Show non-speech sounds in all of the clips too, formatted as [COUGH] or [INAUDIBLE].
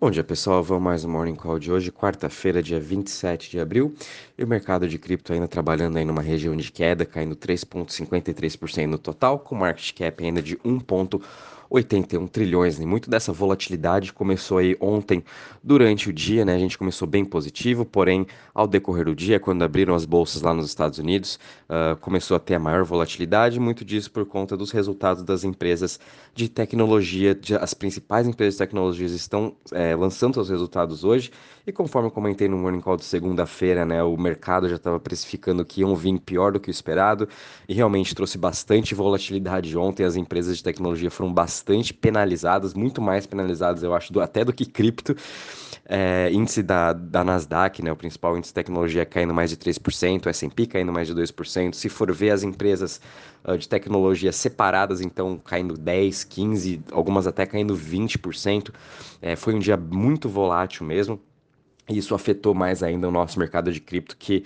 Bom dia pessoal, vamos mais um Morning Call de hoje, quarta-feira, dia 27 de abril, e o mercado de cripto ainda trabalhando aí numa região de queda, caindo 3,53% no total, com market cap ainda de 1. 81 trilhões. E muito dessa volatilidade começou aí ontem durante o dia, né? A gente começou bem positivo, porém, ao decorrer do dia, quando abriram as bolsas lá nos Estados Unidos, uh, começou a ter a maior volatilidade, muito disso por conta dos resultados das empresas de tecnologia. De, as principais empresas de tecnologias estão é, lançando seus resultados hoje, e conforme eu comentei no Morning Call de segunda-feira, né? O mercado já estava precificando que iam vir pior do que o esperado, e realmente trouxe bastante volatilidade ontem. As empresas de tecnologia foram bastante bastante penalizadas, muito mais penalizadas, eu acho, do, até do que cripto. É, índice da, da Nasdaq, né, o principal índice de tecnologia, caindo mais de 3%, o S&P caindo mais de 2%. Se for ver as empresas uh, de tecnologia separadas, então caindo 10, 15, algumas até caindo 20%. É, foi um dia muito volátil mesmo. E isso afetou mais ainda o nosso mercado de cripto, que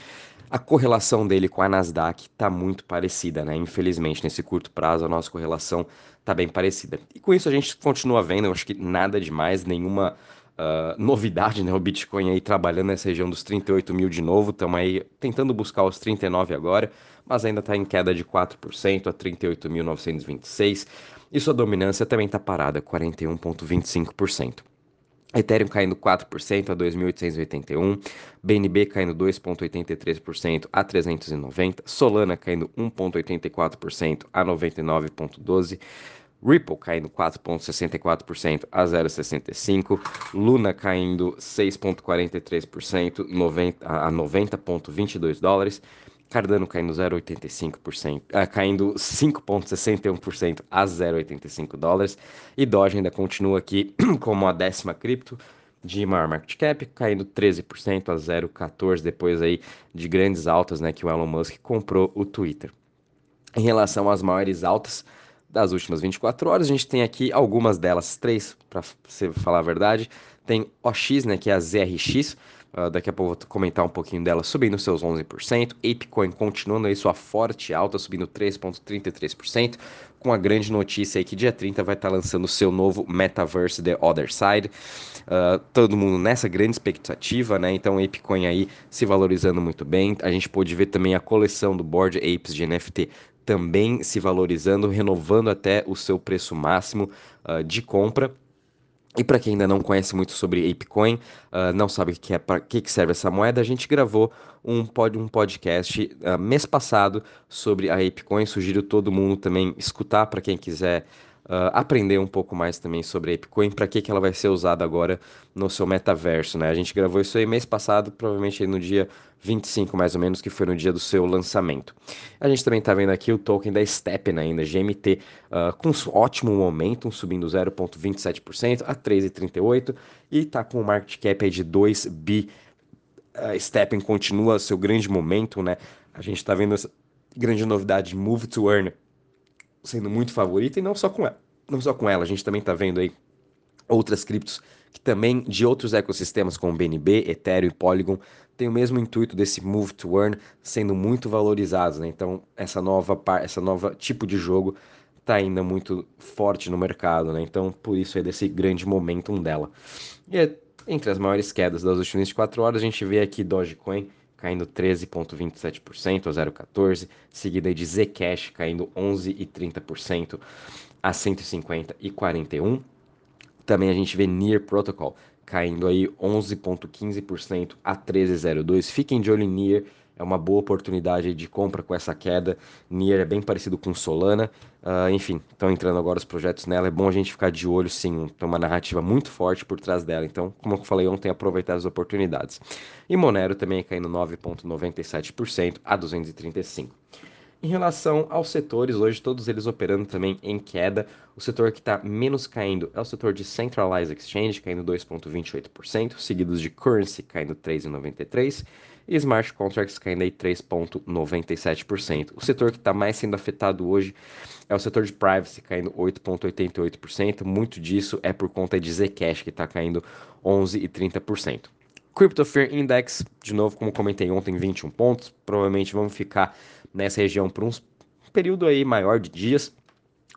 a correlação dele com a Nasdaq está muito parecida, né? Infelizmente, nesse curto prazo, a nossa correlação está bem parecida. E com isso a gente continua vendo, eu acho que nada demais, nenhuma uh, novidade, né? O Bitcoin aí trabalhando nessa região dos 38 mil de novo, estamos aí tentando buscar os 39 agora, mas ainda está em queda de 4% a 38.926. E sua dominância também está parada, 41,25%. Ethereum caindo 4% a 2.881, BNB caindo 2,83% a 390, Solana caindo 1,84% a 99,12%, Ripple caindo 4,64% a 0,65%, Luna caindo 6,43% a 90,22 dólares, Cardano caindo 0,85%, ah, caindo 5,61% a 0,85 dólares. E Doge ainda continua aqui [CLEARS THROAT] como a décima cripto de maior market cap, caindo 13% a 0,14 depois aí de grandes altas, né, que o Elon Musk comprou o Twitter. Em relação às maiores altas das últimas 24 horas, a gente tem aqui algumas delas, três, para você falar a verdade. Tem OX, né, que é a ZRX, Uh, daqui a pouco vou comentar um pouquinho dela, subindo seus 11%. Apecoin continuando aí sua forte alta, subindo 3,33%. Com a grande notícia aí que dia 30 vai estar tá lançando o seu novo Metaverse The Other Side. Uh, todo mundo nessa grande expectativa, né? Então, Apecoin aí se valorizando muito bem. A gente pôde ver também a coleção do Board Apes de NFT também se valorizando, renovando até o seu preço máximo uh, de compra. E para quem ainda não conhece muito sobre ApeCoin, uh, não sabe que é para que, que serve essa moeda, a gente gravou um, pod, um podcast uh, mês passado sobre a ApeCoin. Sugiro todo mundo também escutar para quem quiser uh, aprender um pouco mais também sobre a ApeCoin, para que, que ela vai ser usada agora no seu metaverso, né? A gente gravou isso aí mês passado, provavelmente no dia 25 mais ou menos, que foi no dia do seu lançamento. A gente também está vendo aqui o token da Steppen ainda, GMT, uh, com um ótimo momentum, subindo 0,27% a 3,38 e está com um market cap de 2 bi. Uh, Steppen continua seu grande momento, né? A gente está vendo essa grande novidade, Move to Earn, sendo muito favorita e não só com ela. Não só com ela, a gente também está vendo aí outras criptos que também de outros ecossistemas como BNB, Ethereum e Polygon têm o mesmo intuito desse move to earn sendo muito valorizados, né? Então essa nova essa nova tipo de jogo está ainda muito forte no mercado, né? Então por isso é desse grande momentum dela. E é, entre as maiores quedas das últimas 24 horas a gente vê aqui Dogecoin caindo 13,27% a 0,14%, seguida de Zcash caindo 11,30% a 150,41%. Também a gente vê Near Protocol caindo aí 11,15% a 13,02%. Fiquem de olho em Near, é uma boa oportunidade de compra com essa queda. Nier é bem parecido com Solana. Uh, enfim, estão entrando agora os projetos nela. É bom a gente ficar de olho, sim. Tem uma narrativa muito forte por trás dela. Então, como eu falei ontem, aproveitar as oportunidades. E Monero também caindo 9,97% a 235. Em relação aos setores, hoje todos eles operando também em queda. O setor que está menos caindo é o setor de Centralized Exchange, caindo 2,28%, seguidos de Currency, caindo 3,93%, e Smart Contracts caindo aí 3,97%. O setor que está mais sendo afetado hoje é o setor de Privacy, caindo 8,88%. Muito disso é por conta de Zcash, que está caindo 11,30%. Crypto Fear Index, de novo, como comentei ontem, 21 pontos. Provavelmente vamos ficar nessa região por um período aí maior de dias.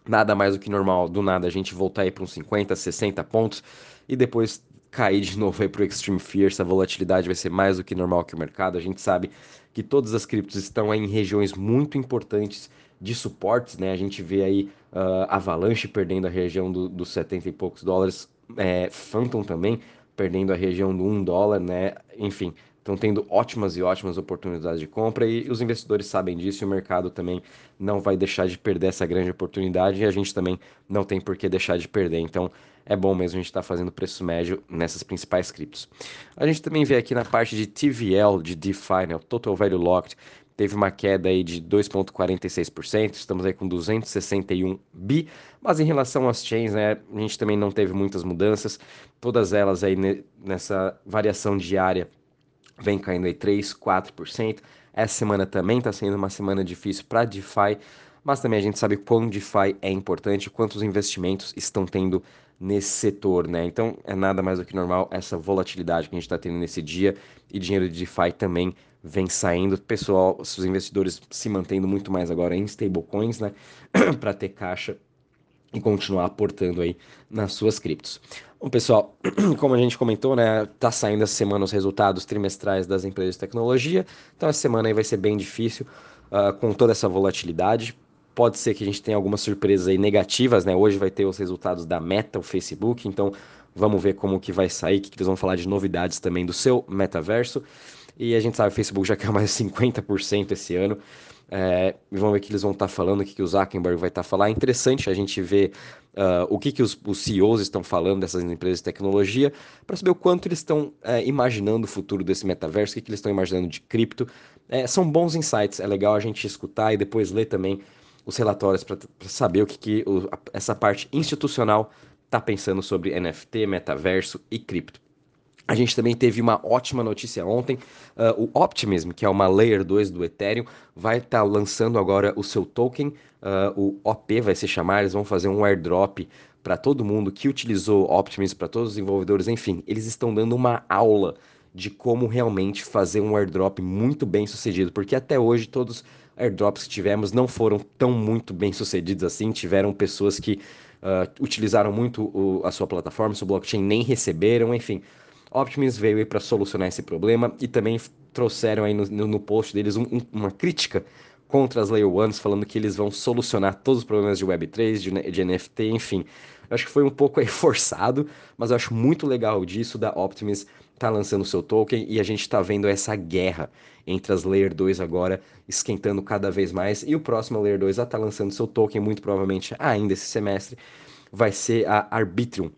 Nada mais do que normal, do nada a gente voltar aí para uns 50, 60 pontos e depois cair de novo aí pro Extreme Fear, essa volatilidade vai ser mais do que normal que o mercado. A gente sabe que todas as criptos estão em regiões muito importantes de suportes, né? A gente vê aí uh, Avalanche perdendo a região dos do 70 e poucos dólares, é, Phantom também perdendo a região do 1 dólar, né? Enfim, estão tendo ótimas e ótimas oportunidades de compra e os investidores sabem disso e o mercado também não vai deixar de perder essa grande oportunidade e a gente também não tem por que deixar de perder. Então é bom mesmo a gente estar tá fazendo preço médio nessas principais criptos. A gente também vê aqui na parte de TVL, de DeFi, né, o Total Value Locked, teve uma queda aí de 2,46%, estamos aí com 261 bi, mas em relação às chains, né, a gente também não teve muitas mudanças, todas elas aí nessa variação diária vem caindo aí 3, 4%. Essa semana também está sendo uma semana difícil para DeFi, mas também a gente sabe quão DeFi é importante, quantos investimentos estão tendo nesse setor, né? Então é nada mais do que normal essa volatilidade que a gente está tendo nesse dia e dinheiro de DeFi também vem saindo. Pessoal, os investidores se mantendo muito mais agora em stablecoins, né? [CLEARS THROAT] para ter caixa e continuar aportando aí nas suas criptos. Bom, pessoal, [CLEARS THROAT] como a gente comentou, né, tá saindo essa semana os resultados trimestrais das empresas de tecnologia, então essa semana aí vai ser bem difícil uh, com toda essa volatilidade. Pode ser que a gente tenha algumas surpresas aí negativas, né? Hoje vai ter os resultados da Meta, o Facebook, então vamos ver como que vai sair, que, que eles vão falar de novidades também do seu metaverso. E a gente sabe, o Facebook já [LAUGHS] quer mais 50% esse ano. É, vamos ver o que eles vão estar tá falando, o que, que o Zuckerberg vai estar tá falando. É interessante a gente ver uh, o que, que os, os, CEOs estão falando dessas empresas de tecnologia, para saber o quanto eles estão é, imaginando o futuro desse metaverso, o que, que eles estão imaginando de cripto. É, são bons insights, é legal a gente escutar e depois ler também os relatórios para saber o que, que o, essa parte institucional está pensando sobre NFT, metaverso e cripto. A gente também teve uma ótima notícia ontem. Uh, o Optimism, que é uma Layer 2 do Ethereum, vai estar tá lançando agora o seu token. Uh, o OP vai se chamar. Eles vão fazer um airdrop para todo mundo que utilizou Optimism, para todos os desenvolvedores. Enfim, eles estão dando uma aula de como realmente fazer um airdrop muito bem sucedido, porque até hoje todos os airdrops que tivemos não foram tão muito bem sucedidos assim. Tiveram pessoas que uh, utilizaram muito o, a sua plataforma, seu blockchain, nem receberam, enfim. Optimus veio aí para solucionar esse problema e também trouxeram aí no, no post deles um, um, uma crítica contra as Layer Ones, falando que eles vão solucionar todos os problemas de Web3, de, de NFT, enfim. Eu acho que foi um pouco aí [LAUGHS] forçado, mas eu acho muito legal disso da Optimus tá lançando seu token e a gente está vendo essa guerra entre as Layer 2 agora esquentando cada vez mais e o próximo Layer 2 a estar tá lançando seu token muito provavelmente ainda esse semestre vai ser a Arbitrum,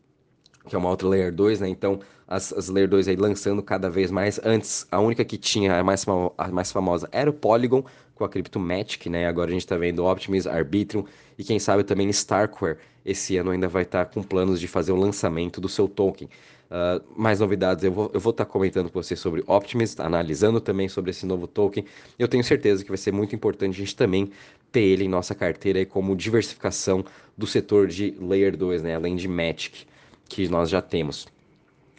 que é uma outra Layer 2, né? Então as, as Layer 2 aí lançando cada vez mais. Antes, a única que tinha, a mais, a mais famosa, era o Polygon, com a CryptoMatic, né? Agora a gente está vendo Optimus, Arbitrum e quem sabe também Starkware. Esse ano ainda vai estar tá com planos de fazer o lançamento do seu token. Uh, mais novidades eu vou estar tá comentando com você sobre Optimus, analisando também sobre esse novo token. Eu tenho certeza que vai ser muito importante a gente também ter ele em nossa carteira aí como diversificação do setor de Layer 2, né? além de Matic, que nós já temos.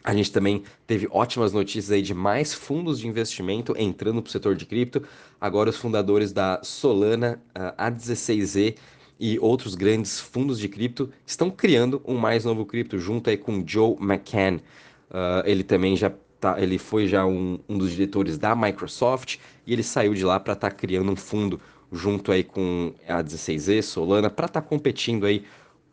A gente também teve ótimas notícias aí de mais fundos de investimento entrando para o setor de cripto. Agora os fundadores da Solana, A16Z e outros grandes fundos de cripto estão criando um mais novo cripto junto aí com Joe McCann. Uh, ele também já tá, ele foi já um, um, dos diretores da Microsoft e ele saiu de lá para estar tá criando um fundo junto aí com a 16Z, Solana, para estar tá competindo aí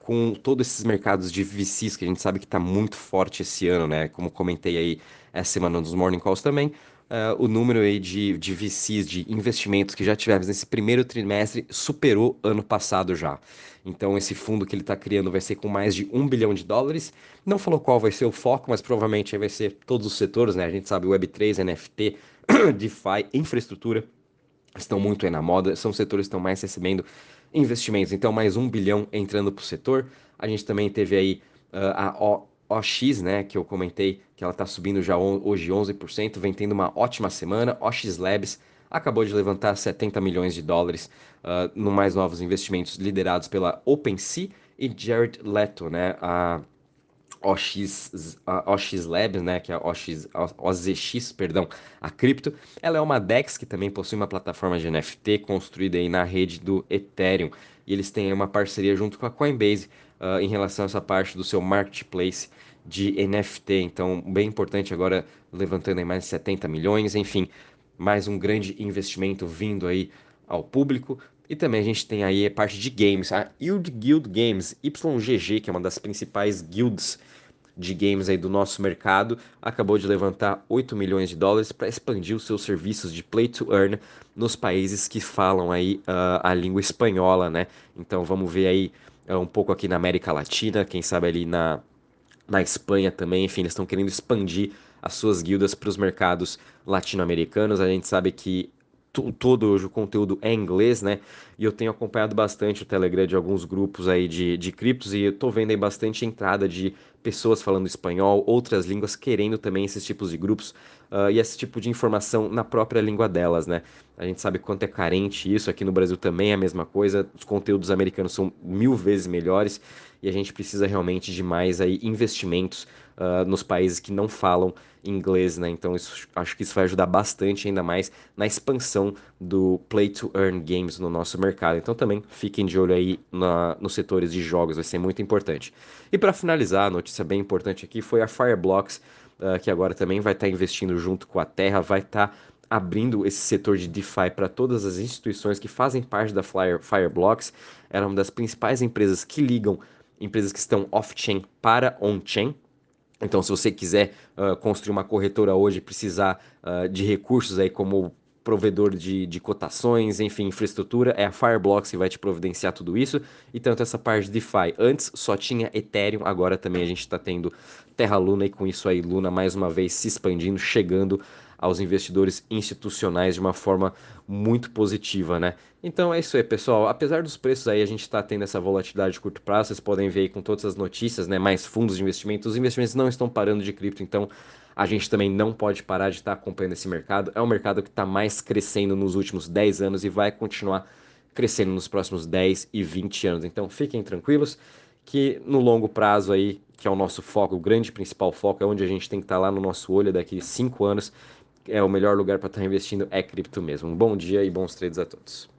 com todos esses mercados de VCs que a gente sabe que está muito forte esse ano, né? Como comentei aí essa semana nos Morning Calls também, uh, o número aí de, de VCs, de investimentos que já tivemos nesse primeiro trimestre superou ano passado já. Então esse fundo que ele está criando vai ser com mais de um bilhão de dólares. Não falou qual vai ser o foco, mas provavelmente vai ser todos os setores, né? A gente sabe Web3, NFT, [COUGHS] DeFi, infraestrutura estão muito aí na moda, são setores que estão mais recebendo investimentos. Então, mais um bilhão entrando para o setor. A gente também teve aí uh, a OX, né, que eu comentei que ela está subindo já hoje 11%, vem tendo uma ótima semana. OX Labs acabou de levantar 70 milhões de dólares uh, no mais novos investimentos liderados pela OpenSea e Jared Leto, né, a OX, OX Labs, né, que é OX, OZX, perdão, a cripto, ela é uma DEX que também possui uma plataforma de NFT construída aí na rede do Ethereum. E eles têm uma parceria junto com a Coinbase uh, em relação a essa parte do seu marketplace de NFT, então bem importante agora, levantando aí mais de 70 milhões, enfim, mais um grande investimento vindo aí ao público. E também a gente tem aí a parte de games, a Yield Guild Games, YGG, que é uma das principais guilds de games aí do nosso mercado, acabou de levantar 8 milhões de dólares para expandir os seus serviços de play to earn nos países que falam aí uh, a língua espanhola, né? Então vamos ver aí uh, um pouco aqui na América Latina, quem sabe ali na, na Espanha também, enfim, eles estão querendo expandir as suas guildas para os mercados latino-americanos. A gente sabe que todo hoje o conteúdo é inglês, né? E eu tenho acompanhado bastante o Telegram de alguns grupos aí de, de criptos e eu tô vendo aí bastante entrada de pessoas falando espanhol, outras línguas querendo também esses tipos de grupos uh, e esse tipo de informação na própria língua delas, né? A gente sabe quanto é carente isso, aqui no Brasil também é a mesma coisa, os conteúdos americanos são mil vezes melhores e a gente precisa realmente de mais aí investimentos uh, nos países que não falam inglês, né? Então isso, acho que isso vai ajudar bastante ainda mais na expansão do play to earn games no nosso mercado. Então também fiquem de olho aí na, nos setores de jogos, vai ser muito importante. E para finalizar, a notícia bem importante aqui foi a Fireblocks, uh, que agora também vai estar tá investindo junto com a Terra, vai estar tá abrindo esse setor de DeFi para todas as instituições que fazem parte da Fire, Fireblocks. Era uma das principais empresas que ligam empresas que estão off-chain para on-chain. Então, se você quiser uh, construir uma corretora hoje, precisar uh, de recursos aí como provedor de, de cotações, enfim, infraestrutura, é a Fireblocks que vai te providenciar tudo isso. E tanto essa parte de DeFi. Antes só tinha Ethereum, agora também a gente está tendo Terra Luna e com isso aí Luna mais uma vez se expandindo, chegando aos investidores institucionais de uma forma muito positiva, né? Então é isso aí, pessoal. Apesar dos preços aí, a gente está tendo essa volatilidade de curto prazo, vocês podem ver aí com todas as notícias, né? Mais fundos de investimento, os investimentos não estão parando de cripto, então a gente também não pode parar de estar tá acompanhando esse mercado. É um mercado que está mais crescendo nos últimos 10 anos e vai continuar crescendo nos próximos 10 e 20 anos. Então fiquem tranquilos que no longo prazo aí, que é o nosso foco, o grande principal foco, é onde a gente tem que estar tá lá no nosso olho daqui 5 anos, é o melhor lugar para estar tá investindo é cripto mesmo. Um bom dia e bons trades a todos.